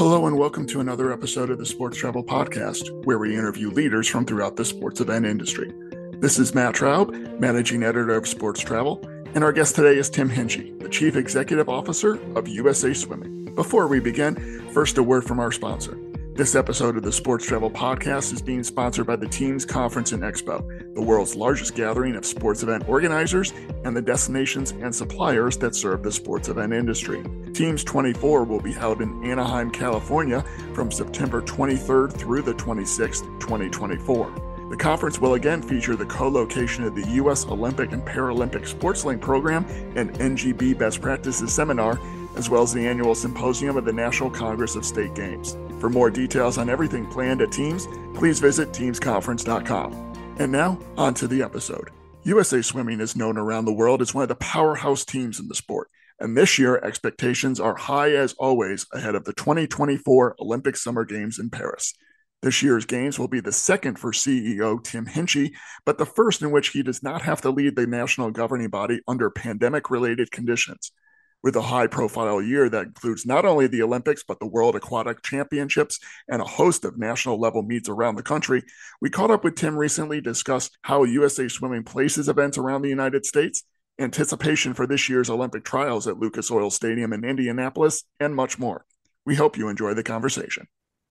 Hello, and welcome to another episode of the Sports Travel Podcast, where we interview leaders from throughout the sports event industry. This is Matt Traub, Managing Editor of Sports Travel, and our guest today is Tim Hinchey, the Chief Executive Officer of USA Swimming. Before we begin, first a word from our sponsor. This episode of the Sports Travel Podcast is being sponsored by the Teams Conference and Expo, the world's largest gathering of sports event organizers and the destinations and suppliers that serve the sports event industry. Teams 24 will be held in Anaheim, California from September 23rd through the 26th, 2024. The conference will again feature the co location of the U.S. Olympic and Paralympic Sports Link program and NGB Best Practices Seminar, as well as the annual symposium of the National Congress of State Games. For more details on everything planned at Teams, please visit teamsconference.com. And now, on to the episode. USA Swimming is known around the world as one of the powerhouse teams in the sport. And this year, expectations are high as always ahead of the 2024 Olympic Summer Games in Paris. This year's games will be the second for CEO Tim Hinchey, but the first in which he does not have to lead the national governing body under pandemic related conditions with a high profile year that includes not only the Olympics, but the World Aquatic Championships and a host of national level meets around the country. We caught up with Tim recently to discuss how USA Swimming places events around the United States, anticipation for this year's Olympic trials at Lucas Oil Stadium in Indianapolis, and much more. We hope you enjoy the conversation.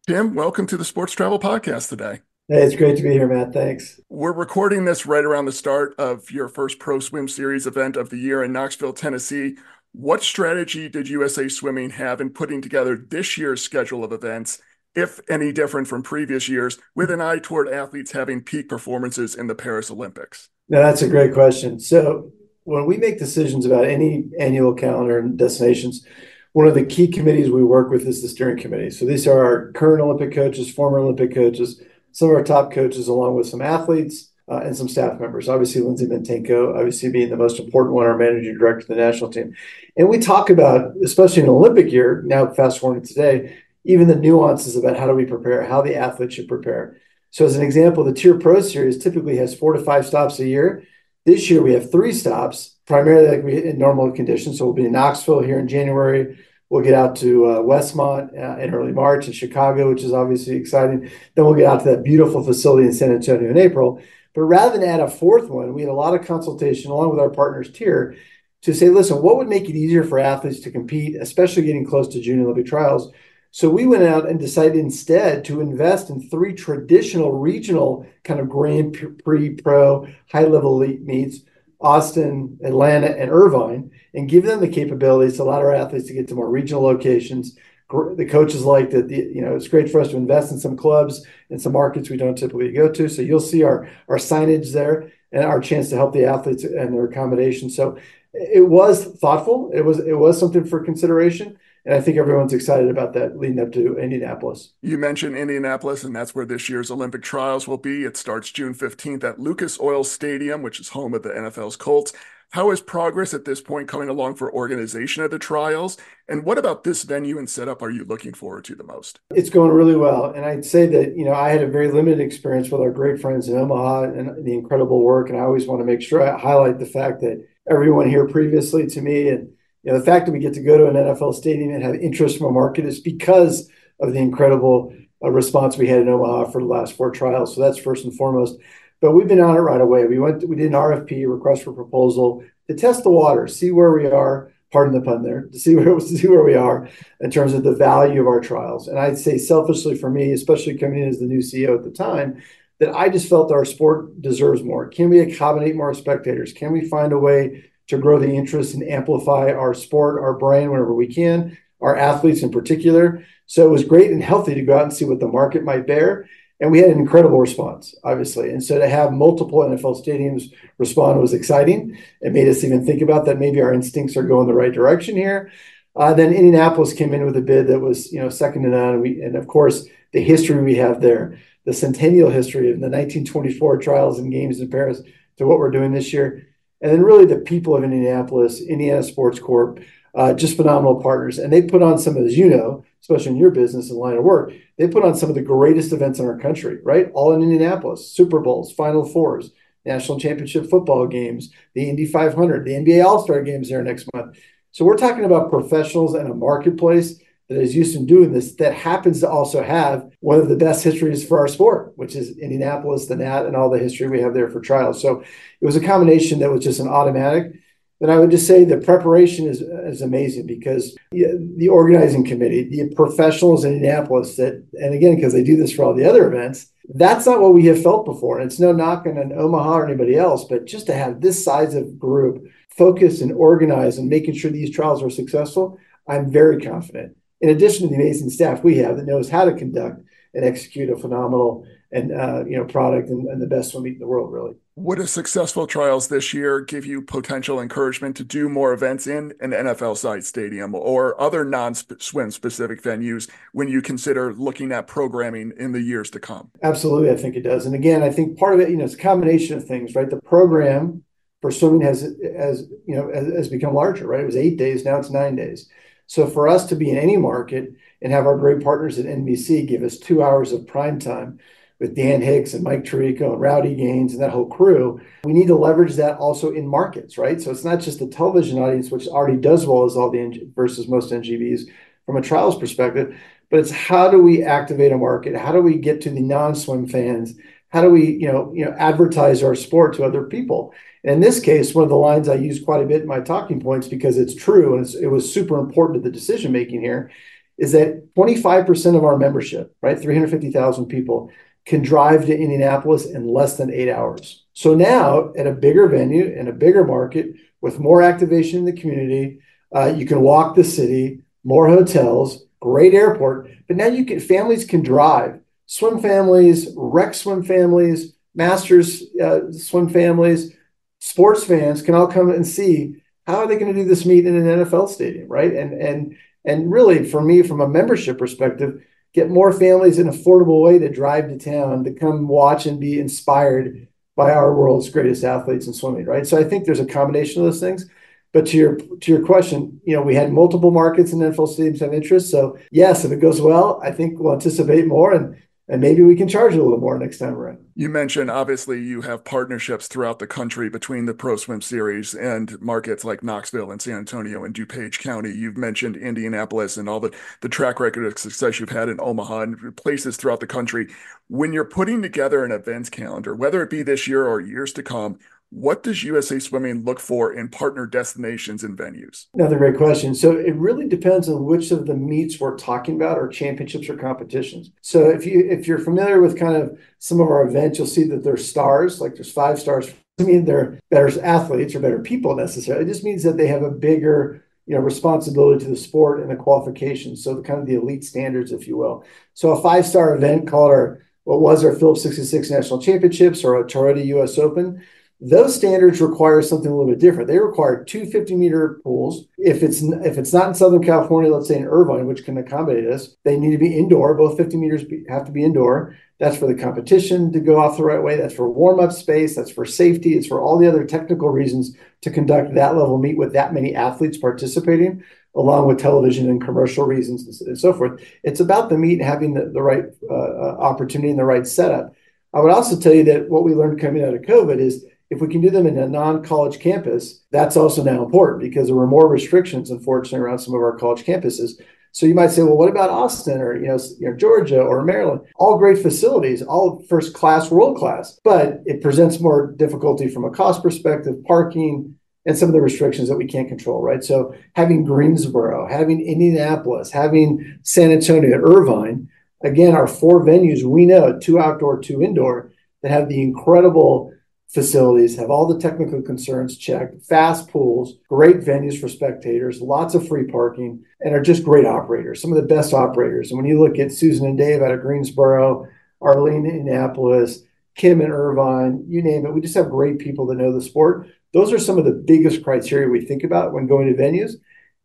Tim, welcome to the Sports Travel Podcast today. Hey, it's great to be here, Matt. Thanks. We're recording this right around the start of your first Pro Swim Series event of the year in Knoxville, Tennessee. What strategy did USA Swimming have in putting together this year's schedule of events, if any different from previous years, with an eye toward athletes having peak performances in the Paris Olympics? Now, that's a great question. So, when we make decisions about any annual calendar and destinations, one of the key committees we work with is the steering committee. So, these are our current Olympic coaches, former Olympic coaches, some of our top coaches, along with some athletes, and some staff members. Obviously, Lindsay Mintenko, obviously being the most important one, our managing director of the national team. And we talk about, especially in Olympic year, now fast forwarding today, even the nuances about how do we prepare, how the athlete should prepare. So, as an example, the TYR Pro Series typically has four to five stops a year. This year, we have three stops, primarily like we in normal conditions. So, we'll be in Knoxville here in January. We'll get out to uh, Westmont uh, in early March in Chicago, which is obviously exciting. Then we'll get out to that beautiful facility in San Antonio in April. But rather than add a fourth one, we had a lot of consultation along with our partners TYR to say, listen, what would make it easier for athletes to compete, especially getting close to June Olympic trials? So we went out and decided instead to invest in three traditional regional kind of Grand Prix Pro high level elite meets Austin, Atlanta, and Irvine, and give them the capabilities to allow our athletes to get to more regional locations, the coaches like that. You know, it's great for us to invest in some clubs in some markets we don't typically go to. So you'll see our our signage there and our chance to help the athletes and their accommodation. So it was thoughtful. It was it was something for consideration. And I think everyone's excited about that leading up to Indianapolis. You mentioned Indianapolis, and that's where this year's Olympic trials will be. It starts June 15th at Lucas Oil Stadium, which is home of the NFL's Colts. How is progress at this point coming along for organization of the trials? And what about this venue and setup are you looking forward to the most? It's going really well. And I'd say that, you know, I had a very limited experience with our great friends in Omaha and the incredible work. And I always want to make sure I highlight the fact that everyone here previously to me and you know the fact that we get to go to an NFL stadium and have interest from a market is because of the incredible uh, response we had in Omaha for the last four trials. So that's first and foremost. But we've been on it right away. We went, we did an RFP, request for proposal, to test the water, see where we are. Pardon the pun there. To see where to see where we are in terms of the value of our trials. And I'd say selfishly for me, especially coming in as the new CEO at the time, that I just felt our sport deserves more. Can we accommodate more spectators? Can we find a way to grow the interest and amplify our sport, our brand whenever we can, our athletes in particular? So it was great and healthy to go out and see what the market might bear. And we had an incredible response, obviously. And so to have multiple NFL stadiums respond was exciting. It made us even think about that maybe our instincts are going the right direction here. Uh, then Indianapolis came in with a bid that was, you know, second to none. We, and of course, the history we have there, the centennial history of the 1924 trials and games in Paris to what we're doing this year. And then really the people of Indianapolis, Indiana Sports Corp, uh, just phenomenal partners. And they put on some of, as you know, especially in your business and line of work, they put on some of the greatest events in our country, right? All in Indianapolis, Super Bowls, Final Fours, national championship football games, the Indy 500, the NBA All Star games there next month. So we're talking about professionals and a marketplace that is used to doing this that happens to also have one of the best histories for our sport, which is Indianapolis, the Nat, and all the history we have there for trials. So it was a combination that was just an automatic. And I would just say the preparation is, is amazing because the organizing committee, the professionals in Indianapolis that, and again, because they do this for all the other events, that's not what we have felt before. And it's no knock on an Omaha or anybody else, but just to have this size of group focused and organized and making sure these trials are successful, I'm very confident. In addition to the amazing staff we have that knows how to conduct and execute a phenomenal and uh, you know product and, and the best swim meet in the world, really. Would a successful trials this year give you potential encouragement to do more events in an NFL site stadium or other non swim specific venues when you consider looking at programming in the years to come? Absolutely, I think it does. And again, I think part of it, you know, it's a combination of things, right? The program for swimming has, as you know, has, has become larger, right? It was eight days, now it's nine days. So for us to be in any market and have our great partners at NBC give us two hours of prime time with Dan Hicks and Mike Tirico and Rowdy Gaines and that whole crew, we need to leverage that also in markets, right? So it's not just the television audience, which already does well as all the versus most NGBs from a trials perspective, but it's how do we activate a market? How do we get to the non-swim fans? How do we, you know, you know, advertise our sport to other people? And in this case, one of the lines I use quite a bit in my talking points because it's true and it's, it was super important to the decision making here is that 25% of our membership, right, 350,000 people, can drive to Indianapolis in less than eight hours. So now, at a bigger venue in a bigger market with more activation in the community, uh, you can walk the city, more hotels, great airport. But now you can families can drive. Swim families, rec swim families, masters uh, swim families, sports fans can all come and see how are they going to do this meet in an NFL stadium, right? And and and really, for me, from a membership perspective, get more families an affordable way to drive to town to come watch and be inspired by our world's greatest athletes in swimming, right? So I think there's a combination of those things. But to your to your question, you know, we had multiple markets and NFL stadiums have interest. So yes, if it goes well, I think we'll anticipate more. And and maybe we can charge a little more next time around. You mentioned obviously you have partnerships throughout the country between the Pro Swim Series and markets like Knoxville and San Antonio and DuPage County. You've mentioned Indianapolis and all the, the track record of success you've had in Omaha and places throughout the country. When you're putting together an events calendar, whether it be this year or years to come, what does USA Swimming look for in partner destinations and venues? Another great question. So it really depends on which of the meets we're talking about, or championships or competitions. So if you if you're familiar with kind of some of our events, you'll see that there's stars, like there's five stars. I mean they're better athletes or better people necessarily. It just means that they have a bigger you know responsibility to the sport and the qualifications. So the kind of the elite standards, if you will. So a five star event called our what was our Phillips 66 National Championships or a Toyota US Open those standards require something a little bit different. They require two 50 meter pools. If it's if it's not in Southern California, let's say in Irvine, which can accommodate us, they need to be indoor. Both 50 meters have to be indoor. That's for the competition to go off the right way. That's for warm up space. That's for safety. It's for all the other technical reasons to conduct that level meet with that many athletes participating, along with television and commercial reasons and so forth. It's about the meet having the, the right uh, uh, opportunity and the right setup. I would also tell you that what we learned coming out of COVID is if we can do them in a non-college campus, that's also now important because there were more restrictions, unfortunately, around some of our college campuses. So you might say, well, what about Austin or you know, you know Georgia or Maryland? All great facilities, all first class, world class, but it presents more difficulty from a cost perspective, parking, and some of the restrictions that we can't control, right? So having Greensboro, having Indianapolis, having San Antonio, Irvine, again, our four venues we know, two outdoor, two indoor, that have the incredible facilities, have all the technical concerns checked, fast pools, great venues for spectators, lots of free parking, and are just great operators, some of the best operators. And when you look at Susan and Dave out of Greensboro, Arlene in Indianapolis, Kim in Irvine, you name it, we just have great people that know the sport. Those are some of the biggest criteria we think about when going to venues.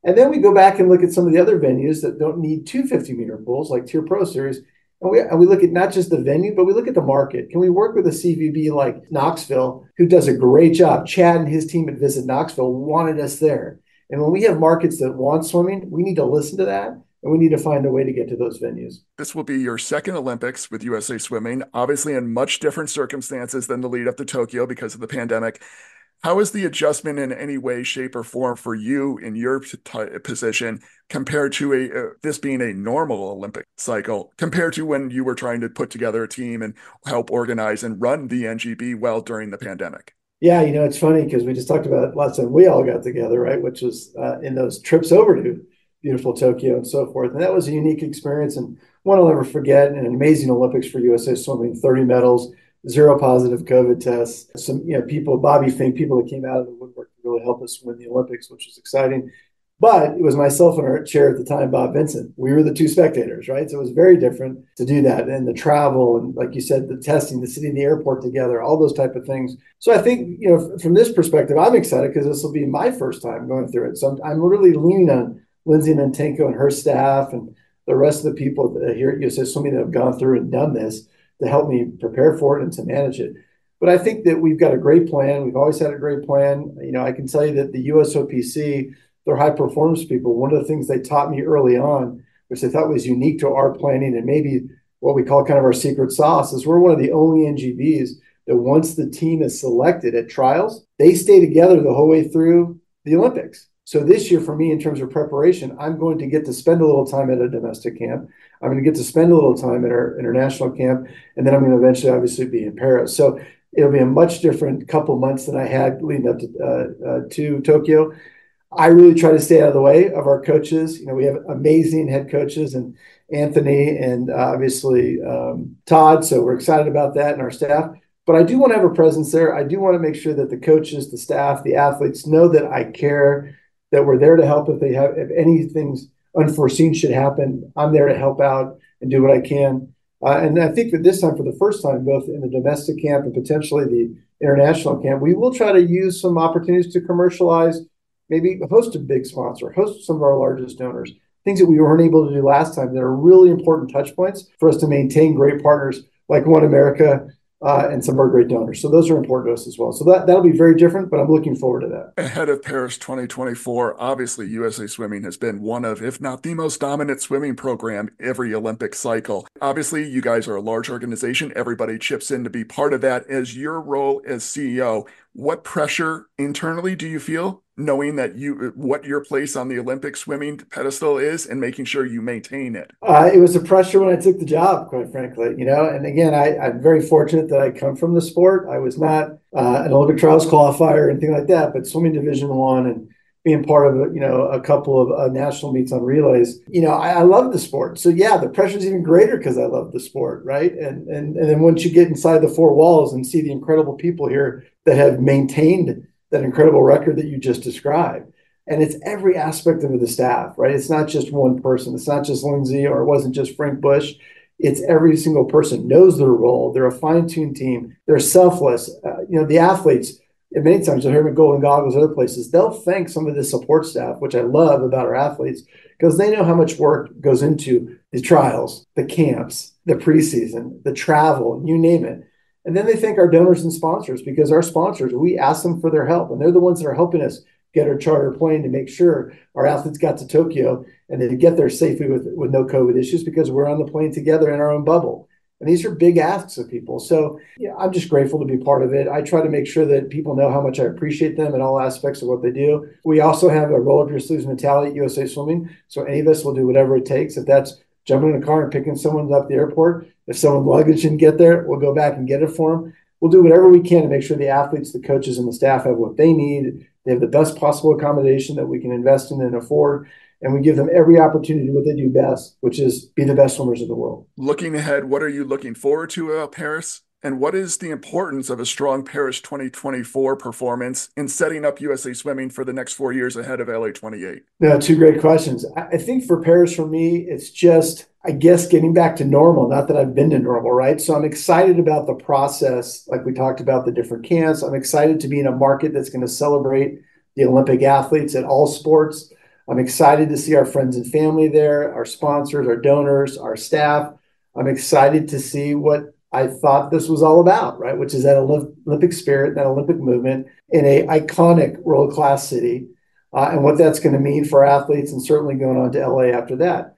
And then we go back and look at some of the other venues that don't need two 50 meter pools like TYR Pro Series and we, and we look at not just the venue, but we look at the market. Can we work with a CVB like Knoxville, who does a great job? Chad and his team at Visit Knoxville wanted us there. And when we have markets that want swimming, we need to listen to that and we need to find a way to get to those venues. This will be your second Olympics with USA Swimming, obviously in much different circumstances than the lead up to Tokyo because of the pandemic. How is the adjustment in any way, shape, or form for you in your position compared to a uh, this being a normal Olympic cycle compared to when you were trying to put together a team and help organize and run the NGB well during the pandemic? Yeah, you know, it's funny because we just talked about last time we all got together, right? Which was uh, in those trips over to beautiful Tokyo and so forth. And that was a unique experience and one I'll never forget. An amazing Olympics for USA Swimming, 30 medals, zero positive COVID tests. Some, you know, people, Bobby Finke, people that came out of the woodwork to really help us win the Olympics, which was exciting. But it was myself and our chair at the time, Bob Vincent. We were the two spectators, right? So it was very different to do that. And the travel and like you said, the testing, the sitting in the airport together, all those type of things. So I think, you know, from this perspective, I'm excited because this will be my first time going through it. So I'm, I'm really leaning on Lindsay Mintenko and her staff and the rest of the people here at USA Swimming that have gone through and done this to help me prepare for it and to manage it. But I think that we've got a great plan. We've always had a great plan. You know, I can tell you that the USOPC, they're high performance people. One of the things they taught me early on, which they thought was unique to our planning and maybe what we call kind of our secret sauce, is we're one of the only NGBs that once the team is selected at trials, they stay together the whole way through the Olympics. So this year for me, in terms of preparation, I'm going to get to spend a little time at a domestic camp. I'm going to get to spend a little time at our international camp, and then I'm going to eventually, obviously, be in Paris. So it'll be a much different couple months than I had leading up to uh, uh, to Tokyo. I really try to stay out of the way of our coaches. You know, we have amazing head coaches and Anthony and uh, obviously um, Todd. So we're excited about that and our staff. But I do want to have a presence there. I do want to make sure that the coaches, the staff, the athletes know that I care that we're there to help if they have if anything's unforeseen should happen. I'm there to help out and do what I can. Uh, and I think that this time, for the first time, both in the domestic camp and potentially the international camp, we will try to use some opportunities to commercialize, maybe host a big sponsor, host some of our largest donors, things that we weren't able to do last time that are really important touch points for us to maintain great partners like OneAmerica uh, and some our great donors. So those are important to us as well. So that that'll be very different, but I'm looking forward to that. Ahead of Paris 2024, obviously USA Swimming has been one of, if not the most dominant swimming program every Olympic cycle. Obviously, you guys are a large organization. Everybody chips in to be part of that. As your role as CEO, what pressure internally do you feel knowing that you what your place on the olympic swimming pedestal is and making sure you maintain it. Uh, it was a pressure when i took the job quite frankly you know and again I, am very fortunate that i come from the sport. I was not uh, an olympic trials qualifier or anything like that but swimming division one and being part of you know a couple of uh, national meets on relays you know I, I, love the sport. So yeah the pressure is even greater because i love the sport right? And, and and then once you get inside the four walls and see the incredible people here that have maintained that incredible record that you just described. And it's every aspect of the staff right? It's not just one person. It's not just lindsay or it wasn't just frank Busch. It's every single person knows their role. They're a fine-tuned team. They're selfless. Uh, you know the athletes many times you'll hear them Golden Goggles, other places, they'll thank some of the support staff, which I love about our athletes, because they know how much work goes into the trials, the camps, the preseason, the travel, you name it. And then they thank our donors and sponsors because our sponsors, we ask them for their help, and they're the ones that are helping us get our charter plane to make sure our athletes got to Tokyo and they get there safely with, with no COVID issues because we're on the plane together in our own bubble. And these are big asks of people. So yeah, I'm just grateful to be part of it. I try to make sure that people know how much I appreciate them in all aspects of what they do. We also have a roll up your sleeves mentality at USA Swimming. So any of us will do whatever it takes. If that's jumping in a car and picking someone up at the airport, if someone's luggage didn't get there, we'll go back and get it for them. We'll do whatever we can to make sure the athletes, the coaches, and the staff have what they need. They have the best possible accommodation that we can invest in and afford and we give them every opportunity to do what they do best, which is be the best swimmers in the world. Looking ahead, what are you looking forward to uh, Paris? And what is the importance of a strong Paris 2024 performance in setting up USA Swimming for the next four years ahead of LA 28? No, two great questions. I think for Paris, for me, it's just, I guess, getting back to normal. Not that I've been to normal, right? So I'm excited about the process. Like we talked about the different camps. I'm excited to be in a market that's going to celebrate the Olympic athletes at all sports. I'm excited to see our friends and family there, our sponsors, our donors, our staff. I'm excited to see what I thought this was all about, right? Which is that Olympic spirit, that Olympic movement in a iconic world class city, uh, and what that's going to mean for athletes, and certainly going on to LA after that.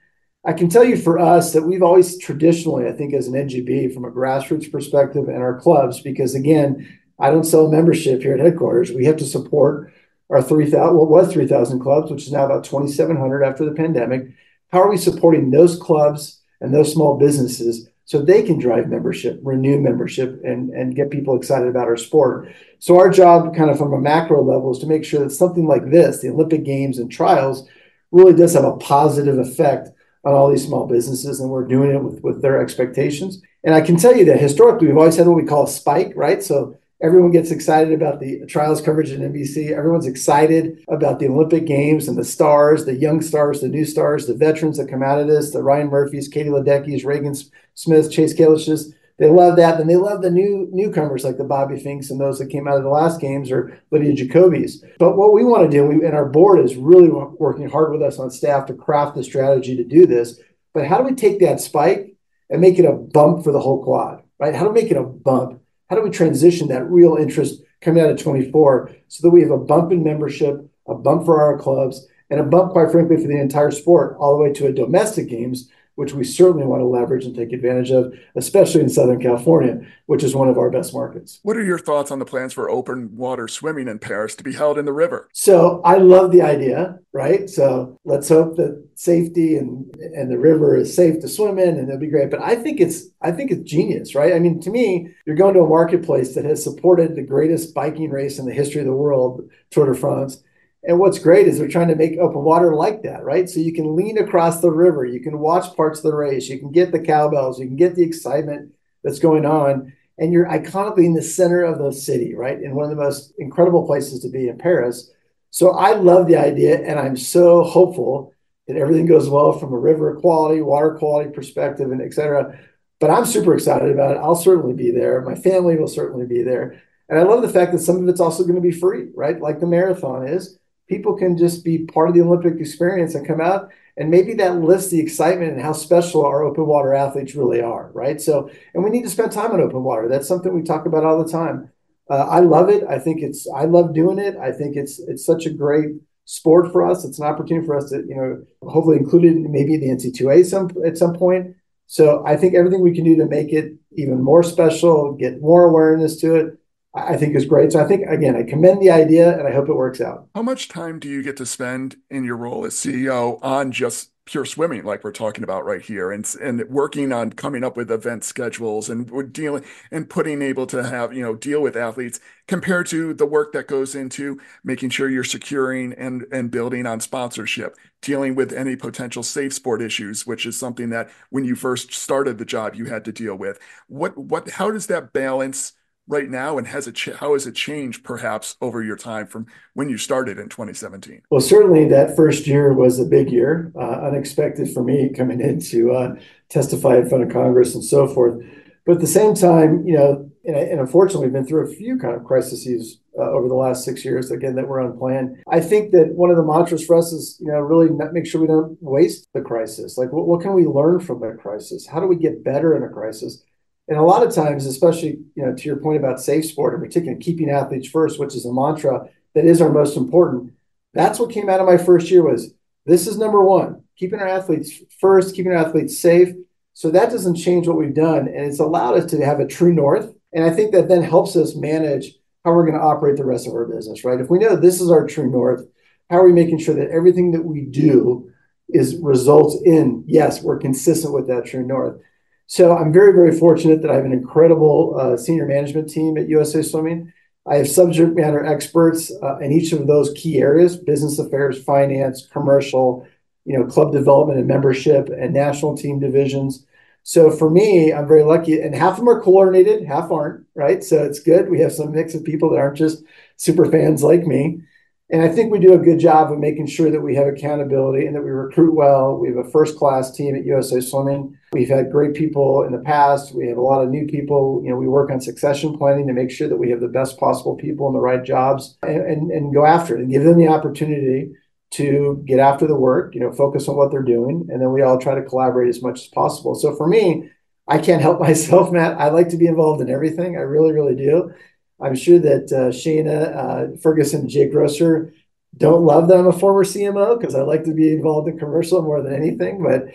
I can tell you for us that we've always traditionally, I think, as an NGB, from a grassroots perspective and our clubs, because again, I don't sell membership here at headquarters. We have to support our 3,000, what was 3,000 clubs, which is now about 2,700 after the pandemic. How are we supporting those clubs and those small businesses so they can drive membership, renew membership, and, and get people excited about our sport? So, our job, kind of from a macro level, is to make sure that something like this, the Olympic Games and trials, really does have a positive effect on all these small businesses, and we're doing it with, with their expectations. And I can tell you that historically, we've always had what we call a spike, right? So everyone gets excited about the trials coverage in NBC. Everyone's excited about the Olympic Games and the stars, the young stars, the new stars, the veterans that come out of this, the Ryan Murphys, Katie Ledecky's, Regan Smith, Chase Kaliszes. They love that. Then they love the new newcomers like the Bobby Finkes and those that came out of the last games or Lydia Jacoby's. But what we want to do, we, and our board is really working hard with us on staff to craft the strategy to do this. But how do we take that spike and make it a bump for the whole quad, right? How do we make it a bump? How do we transition that real interest coming out of 24 so that we have a bump in membership, a bump for our clubs, and a bump, quite frankly, for the entire sport, all the way to a domestic games which we certainly want to leverage and take advantage of, especially in Southern California, which is one of our best markets. What are your thoughts on the plans for open water swimming in Paris to be held in the river? So I love the idea, right? So let's hope that safety and and the river is safe to swim in and it'll be great. But I think it's I think it's genius, right? I mean, to me, you're going to a marketplace that has supported the greatest biking race in the history of the world, Tour de France and what's great is they're trying to make open water like that, right? So you can lean across the river, you can watch parts of the race, you can get the cowbells, you can get the excitement that's going on, and you're iconically in the center of the city, right? In one of the most incredible places to be in Paris. So I love the idea, and I'm so hopeful that everything goes well from a river quality, water quality perspective, and et cetera. But I'm super excited about it. I'll certainly be there. My family will certainly be there. And I love the fact that some of it's also going to be free, right? Like the marathon is people can just be part of the Olympic experience and come out. And maybe that lifts the excitement and how special our open water athletes really are, right? So, and we need to spend time on open water. That's something we talk about all the time. Uh, I love it. I think it's. I love doing it. I think it's it's such a great sport for us. It's an opportunity for us to, you know, hopefully include it maybe the NC2A some at some point. So I think everything we can do to make it even more special, get more awareness to it, I think is great. So I think again, I commend the idea and I hope it works out. How much time do you get to spend in your role as CEO on just pure swimming like we're talking about right here and and working on coming up with event schedules and dealing and putting able to have you know deal with athletes compared to the work that goes into making sure you're securing and and building on sponsorship dealing with any potential safe sport issues which is something that when you first started the job you had to deal with what what how does that balance right now and has it ch- how has it changed perhaps over your time from when you started in 2017 well certainly that first year was a big year uh, unexpected for me coming in to uh, testify in front of congress and so forth. But at the same time you know and, and unfortunately we've been through a few kind of crises uh, over the last six years again that were unplanned. I think that one of the mantras for us is you know really make sure we don't waste the crisis. Like what, what can we learn from the crisis? How do we get better in a crisis and a lot of times, especially you know, to your point about safe sport, in particular, keeping athletes first, which is a mantra that is our most important. That's what came out of my first year was this is number one, keeping our athletes first, keeping our athletes safe. So that doesn't change what we've done, and it's allowed us to have a true north. And I think that then helps us manage how we're going to operate the rest of our business, right? If we know this is our true north, how are we making sure that everything that we do is results in yes, we're consistent with that true north. So I'm very, very fortunate that I have an incredible uh, senior management team at USA Swimming. I have subject matter experts uh, in each of those key areas: business affairs, finance, commercial, you know, club development and membership, and national team divisions. So for me, I'm very lucky, and half of them are coordinated, half aren't. Right, so it's good. We have some mix of people that aren't just super fans like me. And I think we do a good job of making sure that we have accountability and that we recruit well. We have a first class team at USA Swimming. We've had great people in the past. We have a lot of new people. You know, we work on succession planning to make sure that we have the best possible people in the right jobs and, and, and go after it and give them the opportunity to get after the work, you know, focus on what they're doing. And then we all try to collaborate as much as possible. So for me, I can't help myself, Matt. I like to be involved in everything. I really, really do. I'm sure that uh, uh, Ferguson, Jake Grosser don't love that I'm a former CMO because I like to be involved in commercial more than anything. But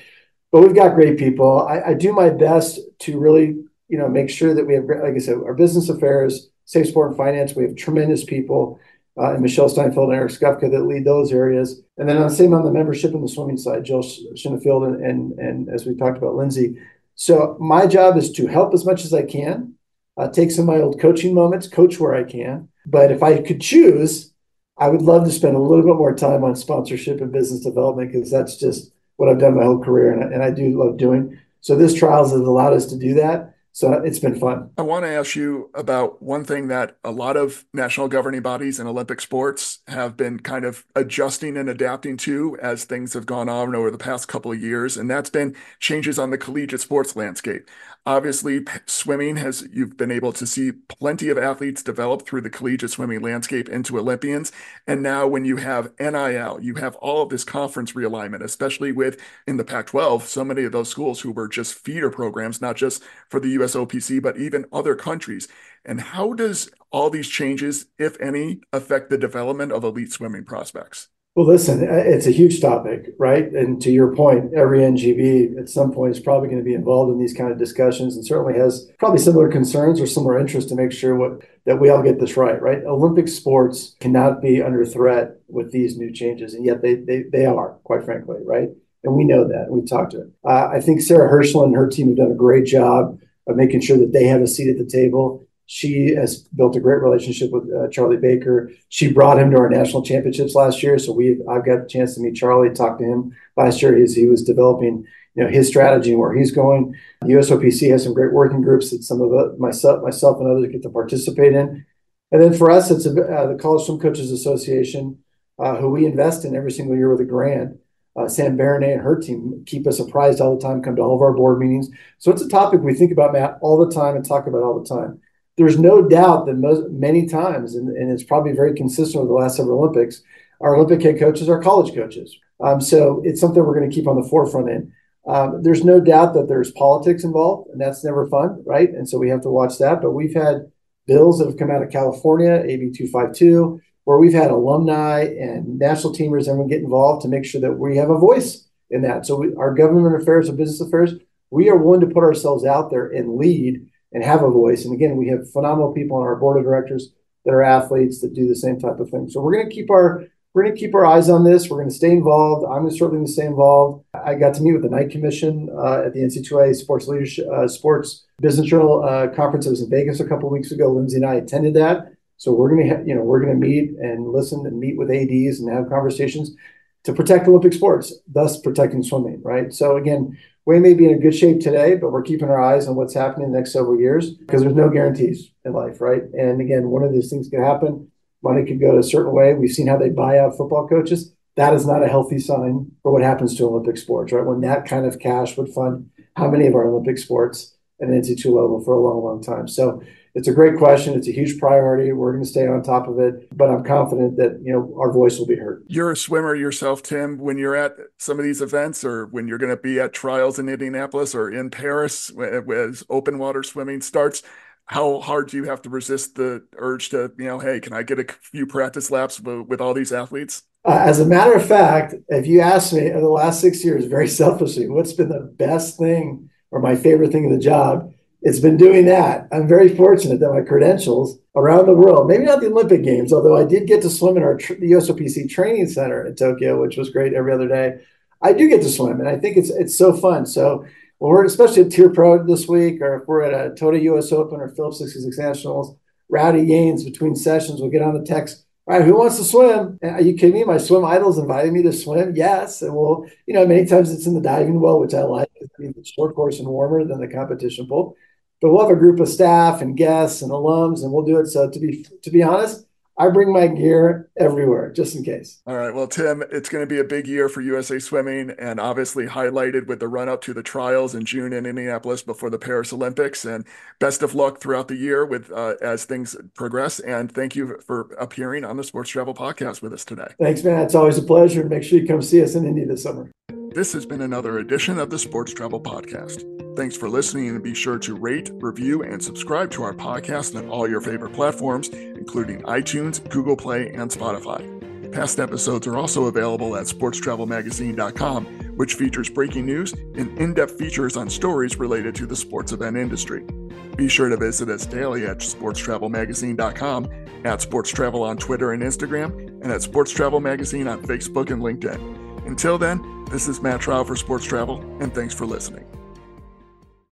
but we've got great people. I, I do my best to really you know make sure that we have like I said our business affairs Safe Sport and Finance, we have tremendous people. Uh, and Michelle Steinfeld and Eric Skufka that lead those areas. And then on the same on the membership and the swimming side, Joel Shinofield and, and, and as we talked about, Lindsay. So my job is to help as much as I can, uh, take some of my old coaching moments, coach where I can. But if I could choose, I would love to spend a little bit more time on sponsorship and business development because that's just what I've done my whole career and, and I do love doing. So this trials has allowed us to do that. So it's been fun. I want to ask you about one thing that a lot of national governing bodies in Olympic sports have been kind of adjusting and adapting to as things have gone on over the past couple of years, and that's been changes on the collegiate sports landscape. Obviously, swimming has, you've been able to see plenty of athletes develop through the collegiate swimming landscape into Olympians. And now, when you have NIL, you have all of this conference realignment, especially with in the Pac 12, so many of those schools who were just feeder programs, not just for the USOPC, but even other countries. And how does all these changes, if any, affect the development of elite swimming prospects? Well, listen, uh, it's a huge topic, right? And to your point, every NGB at some point is probably going to be involved in these kind of discussions and certainly has probably similar concerns or similar interest to make sure what that we all get this right, right? Olympic sports cannot be under threat with these new changes, and yet they they, they are, quite frankly, right? And we know that, we've talked to it. Uh, I think Sarah Hirshland and her team have done a great job of making sure that they have a seat at the table she has built a great relationship with uh, Charlie Baker. She brought him to our national championships last year, so we I've got a chance to meet Charlie, talk to him last year as he was developing you know his strategy and where he's going. USOPC has some great working groups that some of myself myself and others get to participate in. And then for us, it's a, uh, the College Swim Coaches Association, uh, who we invest in every single year with a grant. Uh, Sam Baronet and her team keep us apprised all the time, come to all of our board meetings. So it's a topic we think about, Matt, all the time and talk about all the time there's no doubt that most, many times, and, and it's probably very consistent with the last several Olympics, our Olympic head coaches are college coaches. Um, so it's something we're going to keep on the forefront in. Um, there's no doubt that there's politics involved, and that's never fun, right? And so we have to watch that. But we've had bills that have come out of California, AB 252, where we've had alumni and national teamers, everyone get involved to make sure that we have a voice in that. So we, our government affairs and business affairs, we are willing to put ourselves out there and lead and have a voice. And again, we have phenomenal people on our board of directors that are athletes that do the same type of thing. So we're going to keep our we're going to keep our eyes on this. We're going to stay involved. I'm certainly going to stay involved. I got to meet with the Knight Commission uh, at the NC2A Sports Leadership uh, Sports Business Journal uh, conference. It was in Vegas a couple weeks ago. Lindsay and I attended that. So we're going to, ha- you know, we're going to meet and listen and meet with ads and have conversations to protect Olympic sports, thus protecting swimming. Right. So again, we may be in a good shape today, but we're keeping our eyes on what's happening in the next several years because there's no guarantees in life, right? And again, one of these things could happen. Money could go a certain way. We've seen how they buy out football coaches. That is not a healthy sign for what happens to Olympic sports, right? When that kind of cash would fund how many of our Olympic sports at an NC2 level for a long, long time. So it's a great question. It's a huge priority. We're going to stay on top of it, but I'm confident that you know our voice will be heard. You're a swimmer yourself, Tim. When you're at some of these events, or when you're going to be at trials in Indianapolis or in Paris, as open water swimming starts, how hard do you have to resist the urge to you know, hey, can I get a few practice laps with all these athletes? Uh, as a matter of fact, if you ask me in the last six years, very selfishly, what's been the best thing or my favorite thing in the job? It's been doing that. I'm very fortunate that my credentials around the world, maybe not the Olympic Games, although I did get to swim in our tr- the USOPC training center in Tokyo, which was great every other day. I do get to swim, and I think it's it's so fun. So when we're especially at TYR Pro this week, or if we're at a Tota US Open or Phillips 66 Nationals, Rowdy Gaines between sessions will get on the text. All right, who wants to swim? Are you kidding me? My swim idols invited me to swim. Yes, and we'll, you know, many times it's in the diving well, which I like. It's short course and warmer than the competition pool but we'll have a group of staff and guests and alums, and we'll do it. So to be to be honest, I bring my gear everywhere just in case. All right. Well, Tim, it's going to be a big year for USA Swimming and obviously highlighted with the run up to the trials in June in Indianapolis before the Paris Olympics. And best of luck throughout the year with uh, as things progress. And thank you for appearing on the Sports Travel Podcast with us today. Thanks, man. It's always a pleasure. Make sure you come see us in Indy this summer. This has been another edition of the Sports Travel Podcast. Thanks for listening and be sure to rate, review, and subscribe to our podcast on all your favorite platforms, including iTunes, Google Play, and Spotify. Past episodes are also available at sportstravelmagazine.com, which features breaking news and in depth features on stories related to the sports event industry. Be sure to visit us daily at sportstravelmagazine.com, at Sports Travel on Twitter and Instagram, and at Sports Travel Magazine on Facebook and LinkedIn. Until then, this is Matt Traub for Sports Travel, and thanks for listening.